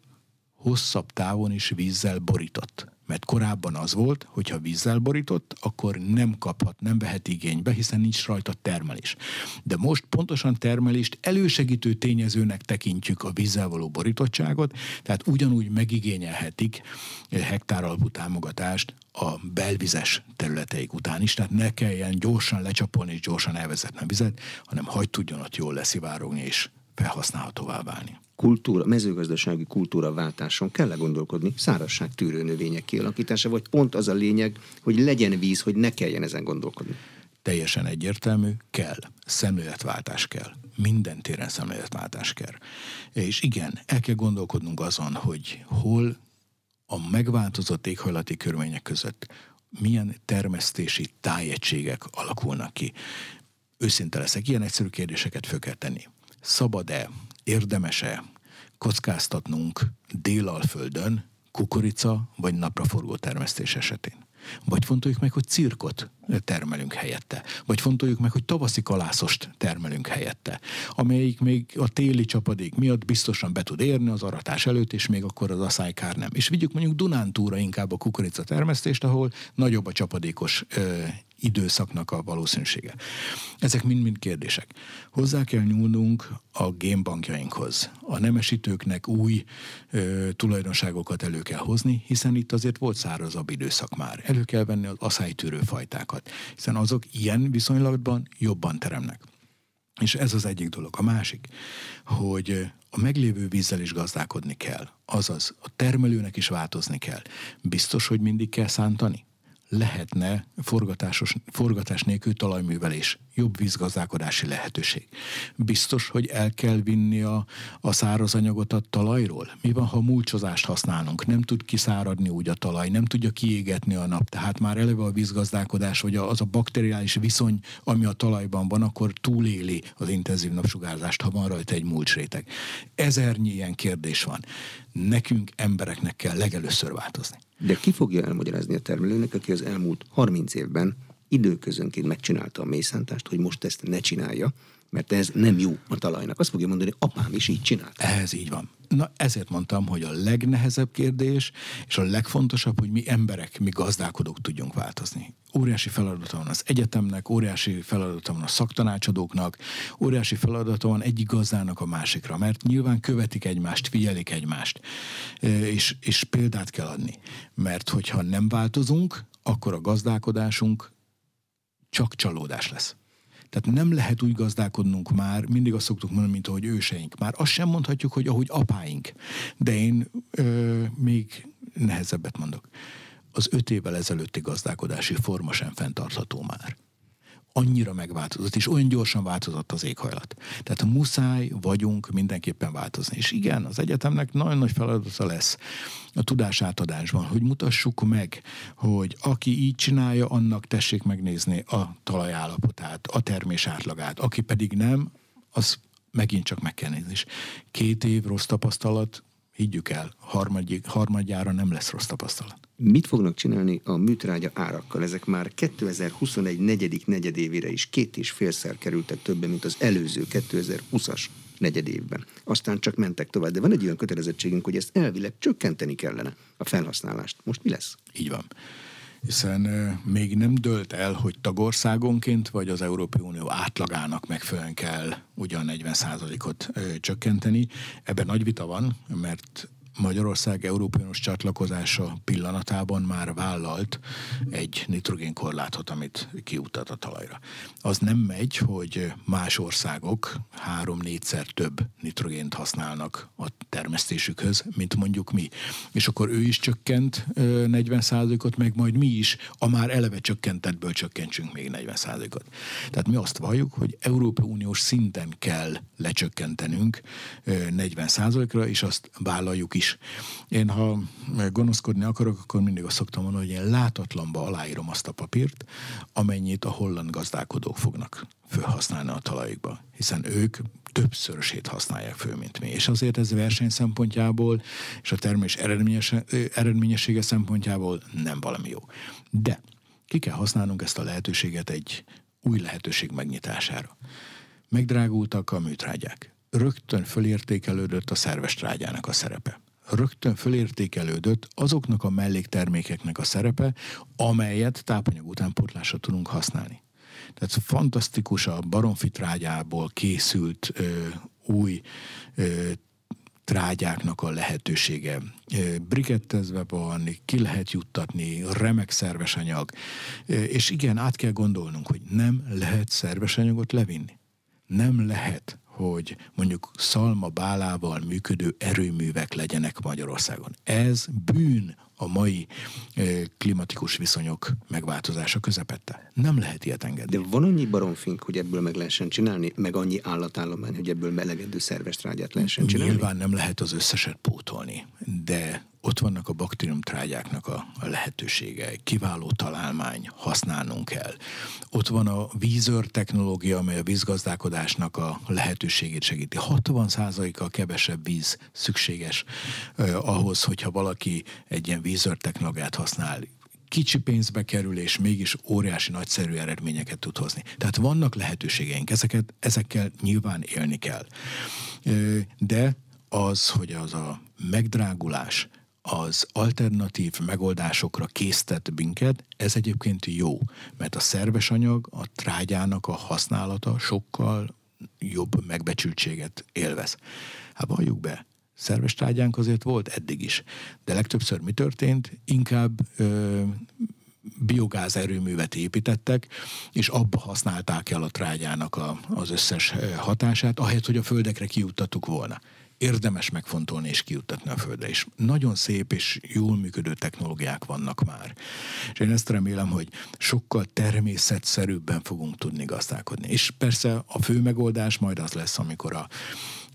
hosszabb távon is vízzel borított. Mert korábban az volt, hogy ha vízzel borított, akkor nem kaphat, nem vehet igénybe, hiszen nincs rajta termelés. De most pontosan termelést elősegítő tényezőnek tekintjük a vízzel való borítottságot, tehát ugyanúgy megigényelhetik hektár alapú támogatást a belvizes területeik után is, tehát ne kelljen gyorsan lecsapolni és gyorsan elvezetni a vizet, hanem hagyd tudjon ott jól leszivárogni és felhasználhatóvá válni kultúra, mezőgazdasági kultúra váltáson kell-e gondolkodni? Szárazság tűrő növények kialakítása, vagy pont az a lényeg, hogy legyen víz, hogy ne kelljen ezen gondolkodni? Teljesen egyértelmű, kell. Szemléletváltás kell. Minden téren szemléletváltás kell. És igen, el kell gondolkodnunk azon, hogy hol a megváltozott éghajlati körülmények között milyen termesztési tájegységek alakulnak ki. Őszinte leszek, ilyen egyszerű kérdéseket föl kell tenni. Szabad-e, érdemese kockáztatnunk délalföldön kukorica vagy napraforgó termesztés esetén. Vagy fontoljuk meg, hogy cirkot termelünk helyette. Vagy fontoljuk meg, hogy tavaszi kalászost termelünk helyette. Amelyik még a téli csapadék miatt biztosan be tud érni az aratás előtt, és még akkor az aszálykár nem. És vigyük mondjuk Dunántúra inkább a kukorica termesztést, ahol nagyobb a csapadékos ö, időszaknak a valószínűsége. Ezek mind-mind kérdések. Hozzá kell nyúlnunk a génbankjainkhoz. A nemesítőknek új ö, tulajdonságokat elő kell hozni, hiszen itt azért volt szárazabb időszak már. Elő kell venni az aszálytűrő fajtákat, hiszen azok ilyen viszonylatban jobban teremnek. És ez az egyik dolog. A másik, hogy a meglévő vízzel is gazdálkodni kell. Azaz, a termelőnek is változni kell. Biztos, hogy mindig kell szántani? Lehetne forgatásos, forgatás nélkül talajművelés, jobb vízgazdálkodási lehetőség. Biztos, hogy el kell vinni a, a száraz anyagot a talajról? Mi van, ha mulcsozást használunk? Nem tud kiszáradni úgy a talaj, nem tudja kiégetni a nap, tehát már eleve a vízgazdálkodás, vagy az a bakteriális viszony, ami a talajban van, akkor túléli az intenzív napsugárzást, ha van rajta egy mulcsréteg. Ezernyi ilyen kérdés van. Nekünk, embereknek kell legelőször változni. De ki fogja elmagyarázni a termelőnek, aki az elmúlt 30 évben időközönként megcsinálta a mészántást, hogy most ezt ne csinálja, mert ez nem jó a talajnak. Azt fogja mondani, apám is így csinált. Ez így van. Na ezért mondtam, hogy a legnehezebb kérdés, és a legfontosabb, hogy mi emberek, mi gazdálkodók tudjunk változni. Óriási feladata van az egyetemnek, óriási feladata van a szaktanácsadóknak, óriási feladata van egyik gazdának a másikra, mert nyilván követik egymást, figyelik egymást, és, és példát kell adni. Mert hogyha nem változunk, akkor a gazdálkodásunk csak csalódás lesz. Tehát nem lehet úgy gazdálkodnunk már, mindig azt szoktuk mondani, mint ahogy őseink. Már azt sem mondhatjuk, hogy ahogy apáink. De én ö, még nehezebbet mondok. Az öt évvel ezelőtti gazdálkodási forma sem fenntartható már annyira megváltozott, és olyan gyorsan változott az éghajlat. Tehát muszáj vagyunk mindenképpen változni. És igen, az egyetemnek nagyon nagy feladata lesz a tudásátadásban, hogy mutassuk meg, hogy aki így csinálja, annak tessék megnézni a talajállapotát, a termés átlagát, aki pedig nem, az megint csak meg kell nézni. És két év rossz tapasztalat higgyük el, harmadjig, harmadjára nem lesz rossz tapasztalat. Mit fognak csinálni a műtrágya árakkal? Ezek már 2021 negyedik negyedévére is két és félszer kerültek többen, mint az előző 2020-as negyedévben. Aztán csak mentek tovább. De van egy olyan kötelezettségünk, hogy ezt elvileg csökkenteni kellene a felhasználást. Most mi lesz? Így van hiszen még nem dölt el, hogy tagországonként vagy az Európai Unió átlagának megfelelően kell ugyan 40%-ot csökkenteni. Ebben nagy vita van, mert Magyarország Európai Uniós csatlakozása pillanatában már vállalt egy nitrogénkorlátot, amit kiutat a talajra. Az nem megy, hogy más országok három-négyszer több nitrogént használnak a termesztésükhöz, mint mondjuk mi. És akkor ő is csökkent 40%-ot, meg majd mi is a már eleve csökkentettből csökkentsünk még 40%-ot. Tehát mi azt valljuk, hogy Európai Uniós szinten kell lecsökkentenünk 40%-ra, és azt vállaljuk is is. Én, ha gonoszkodni akarok, akkor mindig azt szoktam mondani, hogy én látatlanba aláírom azt a papírt, amennyit a holland gazdálkodók fognak felhasználni a talajukba, hiszen ők többszörösét használják föl, mint mi. És azért ez verseny szempontjából és a termés eredményes, eredményessége szempontjából nem valami jó. De ki kell használnunk ezt a lehetőséget egy új lehetőség megnyitására. Megdrágultak a műtrágyák. Rögtön fölértékelődött a szerves trágyának a szerepe rögtön fölértékelődött azoknak a melléktermékeknek a szerepe, amelyet tápanyag utánpótlásra tudunk használni. Tehát fantasztikus a baromfitrágyából készült ö, új ö, trágyáknak a lehetősége. Brikettezve van, ki lehet juttatni, remek szerves anyag. És igen, át kell gondolnunk, hogy nem lehet szerves anyagot levinni. Nem lehet hogy mondjuk szalma bálával működő erőművek legyenek Magyarországon. Ez bűn a mai klimatikus viszonyok megváltozása közepette. Nem lehet ilyet engedni. De van annyi baromfink, hogy ebből meg lehessen csinálni, meg annyi állatállomány, hogy ebből melegedő szerves trágyát lehessen csinálni? Nyilván nem lehet az összeset pótolni, de ott vannak a baktériumtrágyáknak a, a lehetősége, kiváló találmány, használnunk kell. Ott van a vízőr technológia, amely a vízgazdálkodásnak a lehetőségét segíti. 60%-kal kevesebb víz szükséges eh, ahhoz, hogyha valaki egy ilyen vízőr technológiát használ kicsi pénzbe kerül, és mégis óriási nagyszerű eredményeket tud hozni. Tehát vannak lehetőségeink, ezeket, ezekkel nyilván élni kell. De az, hogy az a megdrágulás, az alternatív megoldásokra késztet minket, ez egyébként jó, mert a szerves anyag, a trágyának a használata sokkal jobb megbecsültséget élvez. Hát valljuk be, szerves trágyánk azért volt eddig is, de legtöbbször mi történt? Inkább ö, biogáz erőművet építettek, és abba használták el a trágyának a, az összes hatását, ahelyett, hogy a földekre kiuttattuk volna érdemes megfontolni és kiutatni a Földre. És nagyon szép és jól működő technológiák vannak már. És én ezt remélem, hogy sokkal természetszerűbben fogunk tudni gazdálkodni. És persze a fő megoldás majd az lesz, amikor a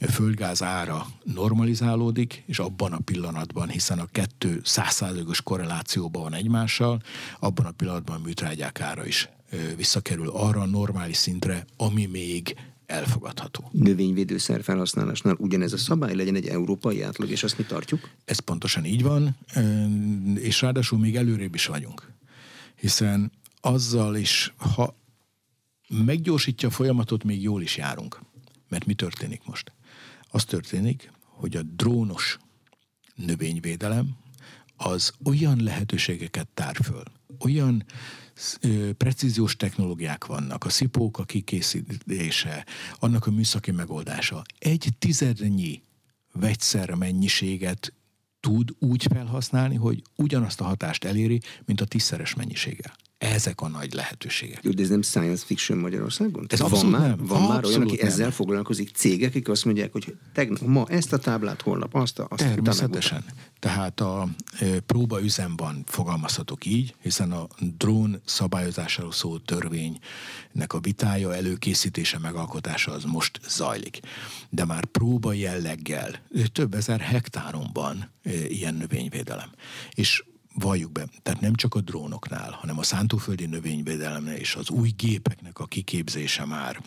földgáz ára normalizálódik, és abban a pillanatban, hiszen a kettő százszázalékos korrelációban van egymással, abban a pillanatban a műtrágyák ára is visszakerül arra a normális szintre, ami még elfogadható. Növényvédőszer felhasználásnál ugyanez a szabály legyen egy európai átlag, és azt mi tartjuk? Ez pontosan így van, és ráadásul még előrébb is vagyunk. Hiszen azzal is, ha meggyorsítja a folyamatot, még jól is járunk. Mert mi történik most? Az történik, hogy a drónos növényvédelem az olyan lehetőségeket tár föl, olyan ö, precíziós technológiák vannak, a szipók a kikészítése, annak a műszaki megoldása. Egy tizednyi vegyszer mennyiséget tud úgy felhasználni, hogy ugyanazt a hatást eléri, mint a tízszeres mennyiséggel. Ezek a nagy lehetőségek. Jó, de ez nem science fiction Magyarországon? Ez van már, nem. Van már olyan, aki nem. ezzel foglalkozik, cégek, akik azt mondják, hogy tegnap, ma ezt a táblát, holnap azt, a, azt Természetesen. Tehát a e, próbaüzemben fogalmazhatok így, hiszen a drón szabályozásáról szóló törvénynek a vitája, előkészítése, megalkotása az most zajlik. De már próba jelleggel több ezer hektáronban e, ilyen növényvédelem. És valljuk be, tehát nem csak a drónoknál, hanem a szántóföldi növényvédelemnél és az új gépeknek a kiképzése már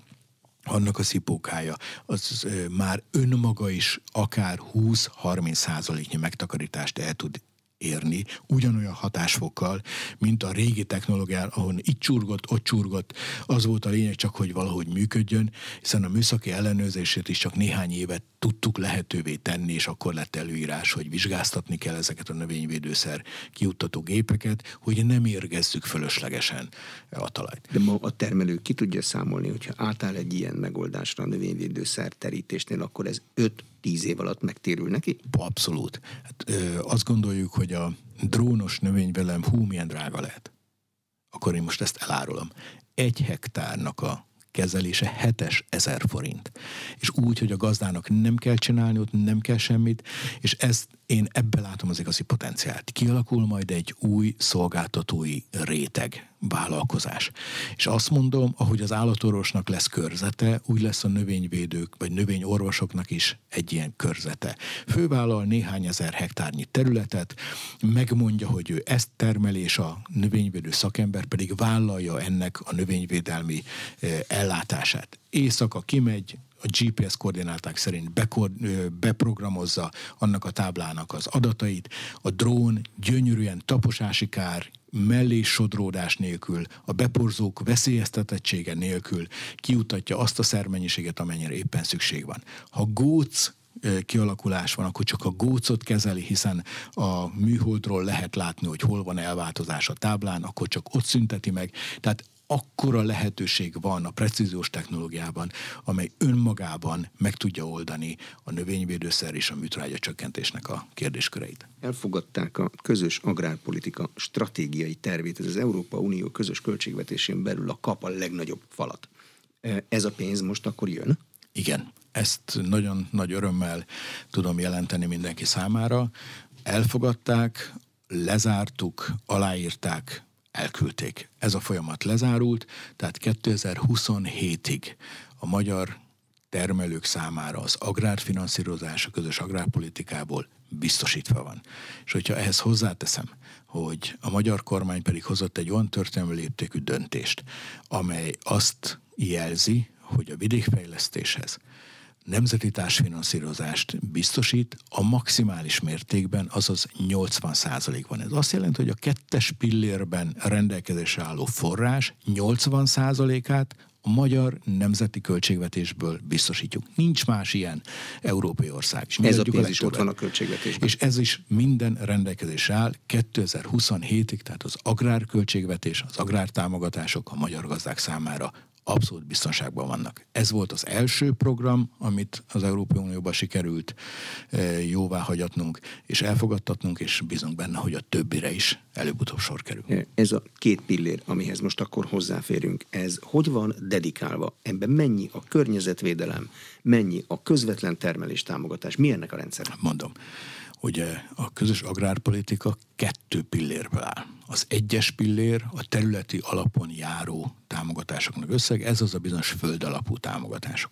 annak a szipókája, az már önmaga is akár 20-30 százaléknyi megtakarítást el tud érni, ugyanolyan hatásfokkal, mint a régi technológián, ahol itt csurgott, ott csurgott, az volt a lényeg csak, hogy valahogy működjön, hiszen a műszaki ellenőrzését is csak néhány évet tudtuk lehetővé tenni, és akkor lett előírás, hogy vizsgáztatni kell ezeket a növényvédőszer kiuttató gépeket, hogy nem érgezzük fölöslegesen a talajt. De ma a termelő ki tudja számolni, hogyha átáll egy ilyen megoldásra a növényvédőszer terítésnél, akkor ez 5-10 év alatt megtérül neki? Abszolút. Hát, ö, azt gondoljuk, hogy a drónos növényvelem hú, milyen drága lehet. Akkor én most ezt elárulom. Egy hektárnak a kezelése 7 ezer forint. És úgy, hogy a gazdának nem kell csinálni, ott nem kell semmit, és ezt én ebbe látom az igazi potenciált. Kialakul majd egy új szolgáltatói réteg, vállalkozás. És azt mondom, ahogy az állatorvosnak lesz körzete, úgy lesz a növényvédők vagy növényorvosoknak is egy ilyen körzete. Fővállal néhány ezer hektárnyi területet, megmondja, hogy ő ezt termel, és a növényvédő szakember pedig vállalja ennek a növényvédelmi eh, ellátását. Éjszaka kimegy, a GPS koordináták szerint beprogramozza annak a táblának az adatait, a drón gyönyörűen taposási kár, mellé sodródás nélkül, a beporzók veszélyeztetettsége nélkül kiutatja azt a szermennyiséget, amennyire éppen szükség van. Ha góc kialakulás van, akkor csak a gócot kezeli, hiszen a műholdról lehet látni, hogy hol van elváltozás a táblán, akkor csak ott szünteti meg. Tehát akkora lehetőség van a precíziós technológiában, amely önmagában meg tudja oldani a növényvédőszer és a műtrágya csökkentésnek a kérdésköreit. Elfogadták a közös agrárpolitika stratégiai tervét, ez az Európa Unió közös költségvetésén belül a kap a legnagyobb falat. E, Ez a pénz most akkor jön? Igen, ezt nagyon nagy örömmel tudom jelenteni mindenki számára. Elfogadták, lezártuk, aláírták, elküldték. Ez a folyamat lezárult, tehát 2027-ig a magyar termelők számára az agrárfinanszírozás a közös agrárpolitikából biztosítva van. És hogyha ehhez hozzáteszem, hogy a magyar kormány pedig hozott egy olyan történelmi léptékű döntést, amely azt jelzi, hogy a vidékfejlesztéshez nemzeti társfinanszírozást biztosít a maximális mértékben, azaz 80% van. Ez azt jelenti, hogy a kettes pillérben rendelkezésre álló forrás 80% át a magyar nemzeti költségvetésből biztosítjuk. Nincs más ilyen európai ország. És Ez a pénz is ott van a költségvetésben. És ez is minden rendelkezésre áll 2027-ig, tehát az agrárköltségvetés, az agrártámogatások a magyar gazdák számára abszolút biztonságban vannak. Ez volt az első program, amit az Európai Unióban sikerült eh, jóvá hagyatnunk, és elfogadtatnunk, és bízunk benne, hogy a többire is előbb-utóbb sor kerül. Ez a két pillér, amihez most akkor hozzáférünk, ez hogy van dedikálva? Ebben mennyi a környezetvédelem, mennyi a közvetlen termelés támogatás? Mi ennek a rendszer? Mondom, ugye a közös agrárpolitika kettő pillérből áll. Az egyes pillér a területi alapon járó támogatásoknak összeg, ez az a bizonyos föld alapú támogatások.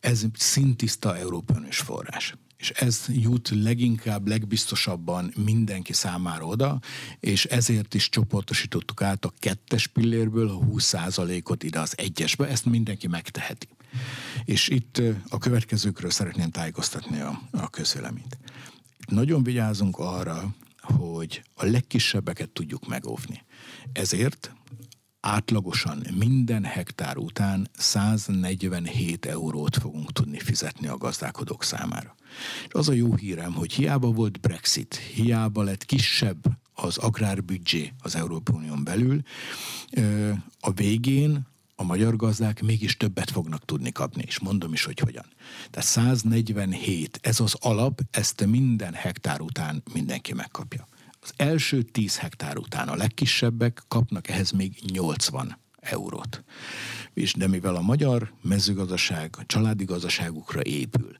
Ez szintiszta Európai Uniós forrás. És ez jut leginkább, legbiztosabban mindenki számára oda, és ezért is csoportosítottuk át a kettes pillérből a 20%-ot ide az egyesbe, ezt mindenki megteheti. És itt a következőkről szeretném tájékoztatni a, a közvéleményt. Nagyon vigyázunk arra, hogy a legkisebbeket tudjuk megóvni. Ezért átlagosan minden hektár után 147 eurót fogunk tudni fizetni a gazdálkodók számára. És az a jó hírem, hogy hiába volt Brexit, hiába lett kisebb az agrárbüdzsé az Európai Unión belül, a végén a magyar gazdák mégis többet fognak tudni kapni, és mondom is, hogy hogyan. Tehát 147, ez az alap, ezt minden hektár után mindenki megkapja. Az első 10 hektár után a legkisebbek kapnak ehhez még 80 eurót. És de mivel a magyar mezőgazdaság a családi gazdaságukra épül,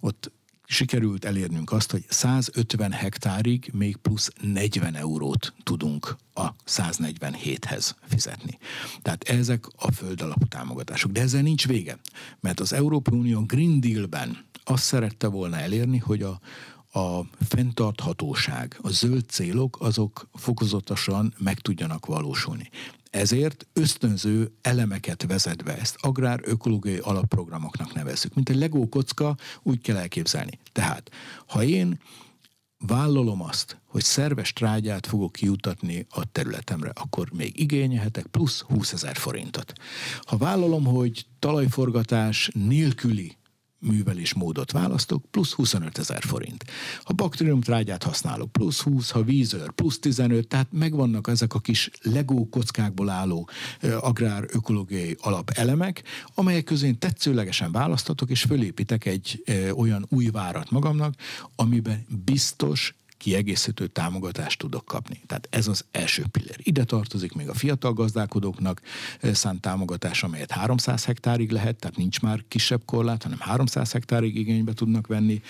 ott sikerült elérnünk azt, hogy 150 hektárig még plusz 40 eurót tudunk a 147-hez fizetni. Tehát ezek a földalapú támogatások. De ezzel nincs vége, mert az Európai Unió Green Deal-ben azt szerette volna elérni, hogy a, a fenntarthatóság, a zöld célok, azok fokozatosan meg tudjanak valósulni. Ezért ösztönző elemeket vezet be, ezt agrár-ökológiai alapprogramoknak nevezzük. Mint egy legó kocka, úgy kell elképzelni. Tehát, ha én vállalom azt, hogy szerves trágyát fogok kiutatni a területemre, akkor még igényelhetek plusz 20 ezer forintot. Ha vállalom, hogy talajforgatás nélküli művelésmódot választok, plusz 25 ezer forint. Ha baktériumtrágyát használok, plusz 20, ha vízőr, plusz 15, tehát megvannak ezek a kis legó kockákból álló agrár-ökológiai alapelemek, amelyek közén tetszőlegesen választatok, és fölépítek egy olyan új várat magamnak, amiben biztos kiegészítő támogatást tudok kapni. Tehát ez az első pillér. Ide tartozik még a fiatal gazdálkodóknak szánt támogatás, amelyet 300 hektárig lehet, tehát nincs már kisebb korlát, hanem 300 hektárig igénybe tudnak venni,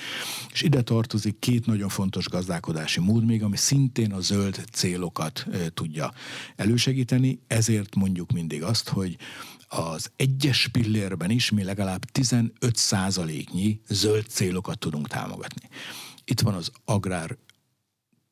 és ide tartozik két nagyon fontos gazdálkodási mód még, ami szintén a zöld célokat tudja elősegíteni, ezért mondjuk mindig azt, hogy az egyes pillérben is mi legalább 15 százaléknyi zöld célokat tudunk támogatni. Itt van az agrár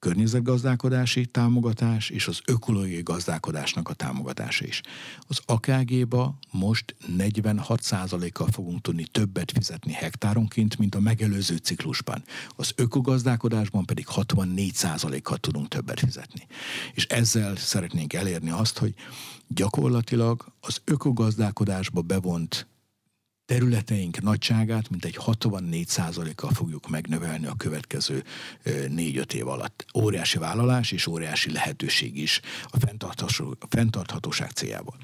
környezetgazdálkodási támogatás és az ökológiai gazdálkodásnak a támogatása is. Az AKG-ba most 46%-kal fogunk tudni többet fizetni hektáronként, mint a megelőző ciklusban. Az ökogazdálkodásban pedig 64%-kal tudunk többet fizetni. És ezzel szeretnénk elérni azt, hogy gyakorlatilag az ökogazdálkodásba bevont területeink nagyságát mint egy 64%-kal fogjuk megnövelni a következő 4-5 év alatt. Óriási vállalás és óriási lehetőség is a fenntarthatóság céljából.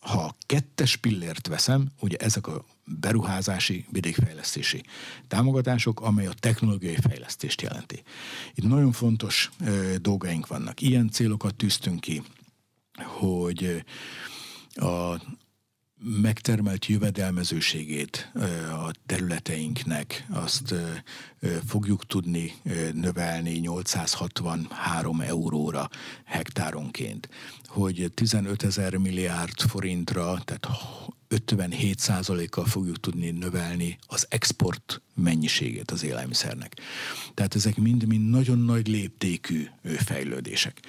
Ha a kettes pillért veszem, ugye ezek a beruházási, vidékfejlesztési támogatások, amely a technológiai fejlesztést jelenti. Itt nagyon fontos dolgaink vannak. Ilyen célokat tűztünk ki, hogy a, megtermelt jövedelmezőségét a területeinknek, azt fogjuk tudni növelni 863 euróra hektáronként, hogy 15 ezer milliárd forintra, tehát 57%-kal fogjuk tudni növelni az export mennyiségét az élelmiszernek. Tehát ezek mind-mind nagyon nagy léptékű fejlődések.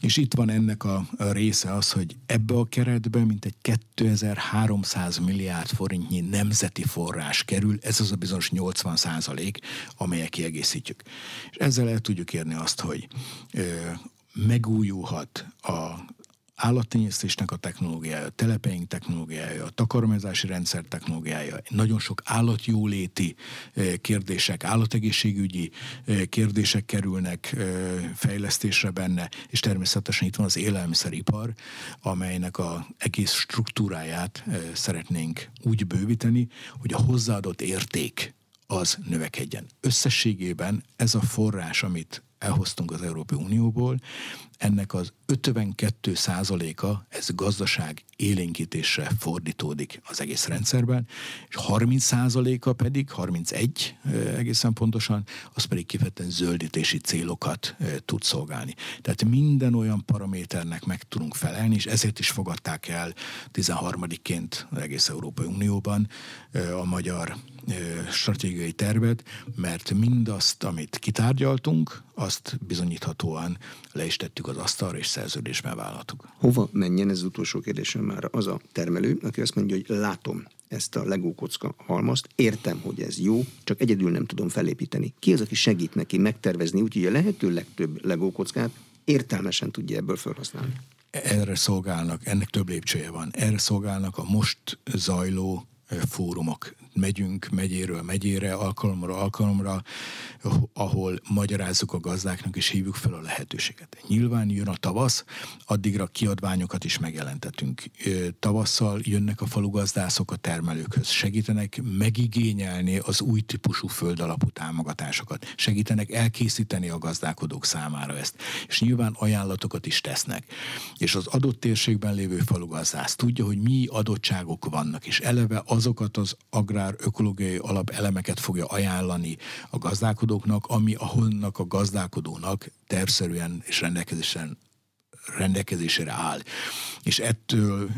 És itt van ennek a, része az, hogy ebbe a keretbe mintegy 2300 milliárd forintnyi nemzeti forrás kerül, ez az a bizonyos 80 százalék, amelyek kiegészítjük. És ezzel el tudjuk érni azt, hogy megújulhat a állattenyésztésnek a technológiája, a telepeink technológiája, a takarmányzási rendszer technológiája, nagyon sok állatjóléti eh, kérdések, állategészségügyi eh, kérdések kerülnek eh, fejlesztésre benne, és természetesen itt van az élelmiszeripar, amelynek a egész struktúráját szeretnénk úgy bővíteni, hogy a hozzáadott érték az növekedjen. Összességében ez a forrás, amit elhoztunk az Európai Unióból, ennek az 52 százaléka ez gazdaság élénkítésre fordítódik az egész rendszerben, és 30 százaléka pedig, 31 egészen pontosan, az pedig kifejezetten zöldítési célokat tud szolgálni. Tehát minden olyan paraméternek meg tudunk felelni, és ezért is fogadták el 13-ként az egész Európai Unióban a magyar stratégiai tervet, mert mindazt, amit kitárgyaltunk, azt bizonyíthatóan le is tettük az asztalra, és szerződésben vállaltuk. Hova menjen, ez az utolsó kérdésem már, az a termelő, aki azt mondja, hogy látom, ezt a Lego kocka halmazt, értem, hogy ez jó, csak egyedül nem tudom felépíteni. Ki az, aki segít neki megtervezni, úgyhogy a lehető legtöbb Lego kockát értelmesen tudja ebből felhasználni? Erre szolgálnak, ennek több lépcsője van. Erre szolgálnak a most zajló fórumok. Megyünk megyéről megyére, alkalomra alkalomra, ahol magyarázzuk a gazdáknak és hívjuk fel a lehetőséget. Nyilván jön a tavasz, addigra kiadványokat is megjelentetünk. Tavasszal jönnek a falugazdászok a termelőkhöz, segítenek megigényelni az új típusú földalapú támogatásokat, segítenek elkészíteni a gazdálkodók számára ezt, és nyilván ajánlatokat is tesznek. És az adott térségben lévő falugazdász tudja, hogy mi adottságok vannak, és eleve azokat az agrár ökológiai alapelemeket fogja ajánlani a gazdálkodóknak, ami ahonnak a gazdálkodónak tervszerűen és rendelkezésen rendelkezésére áll. És ettől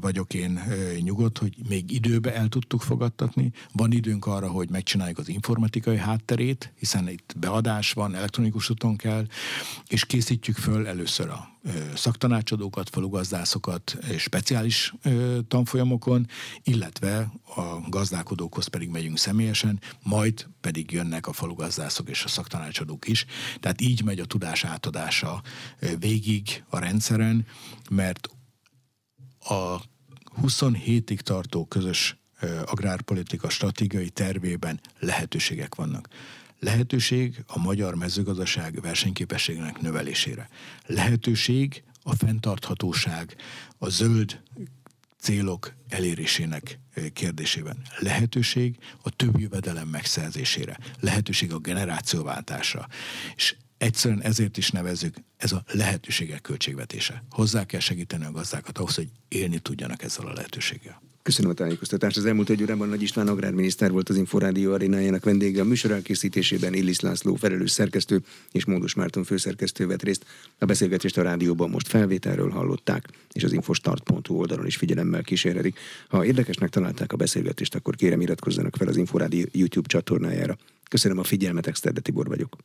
vagyok én nyugodt, hogy még időbe el tudtuk fogadtatni. Van időnk arra, hogy megcsináljuk az informatikai hátterét, hiszen itt beadás van, elektronikus úton kell, és készítjük föl először a szaktanácsadókat, falugazdászokat speciális tanfolyamokon, illetve a gazdálkodókhoz pedig megyünk személyesen, majd pedig jönnek a falugazdászok és a szaktanácsadók is. Tehát így megy a tudás átadása végig a rendszeren, mert a 27-ig tartó közös agrárpolitika stratégiai tervében lehetőségek vannak. Lehetőség a magyar mezőgazdaság versenyképességének növelésére. Lehetőség a fenntarthatóság, a zöld célok elérésének kérdésében. Lehetőség a több jövedelem megszerzésére. Lehetőség a generációváltásra. És egyszerűen ezért is nevezzük, ez a lehetőségek költségvetése. Hozzá kell segíteni a gazdákat ahhoz, hogy élni tudjanak ezzel a lehetőséggel. Köszönöm a tájékoztatást. Az elmúlt egy órában Nagy István agrárminiszter volt az Inforádió arénájának vendége. A műsor elkészítésében Illis László felelős szerkesztő és Módus Márton főszerkesztő vett részt. A beszélgetést a rádióban most felvételről hallották, és az infostart.hu oldalon is figyelemmel kísérhetik. Ha érdekesnek találták a beszélgetést, akkor kérem iratkozzanak fel az Inforádió YouTube csatornájára. Köszönöm a figyelmet, Exterde Tibor vagyok.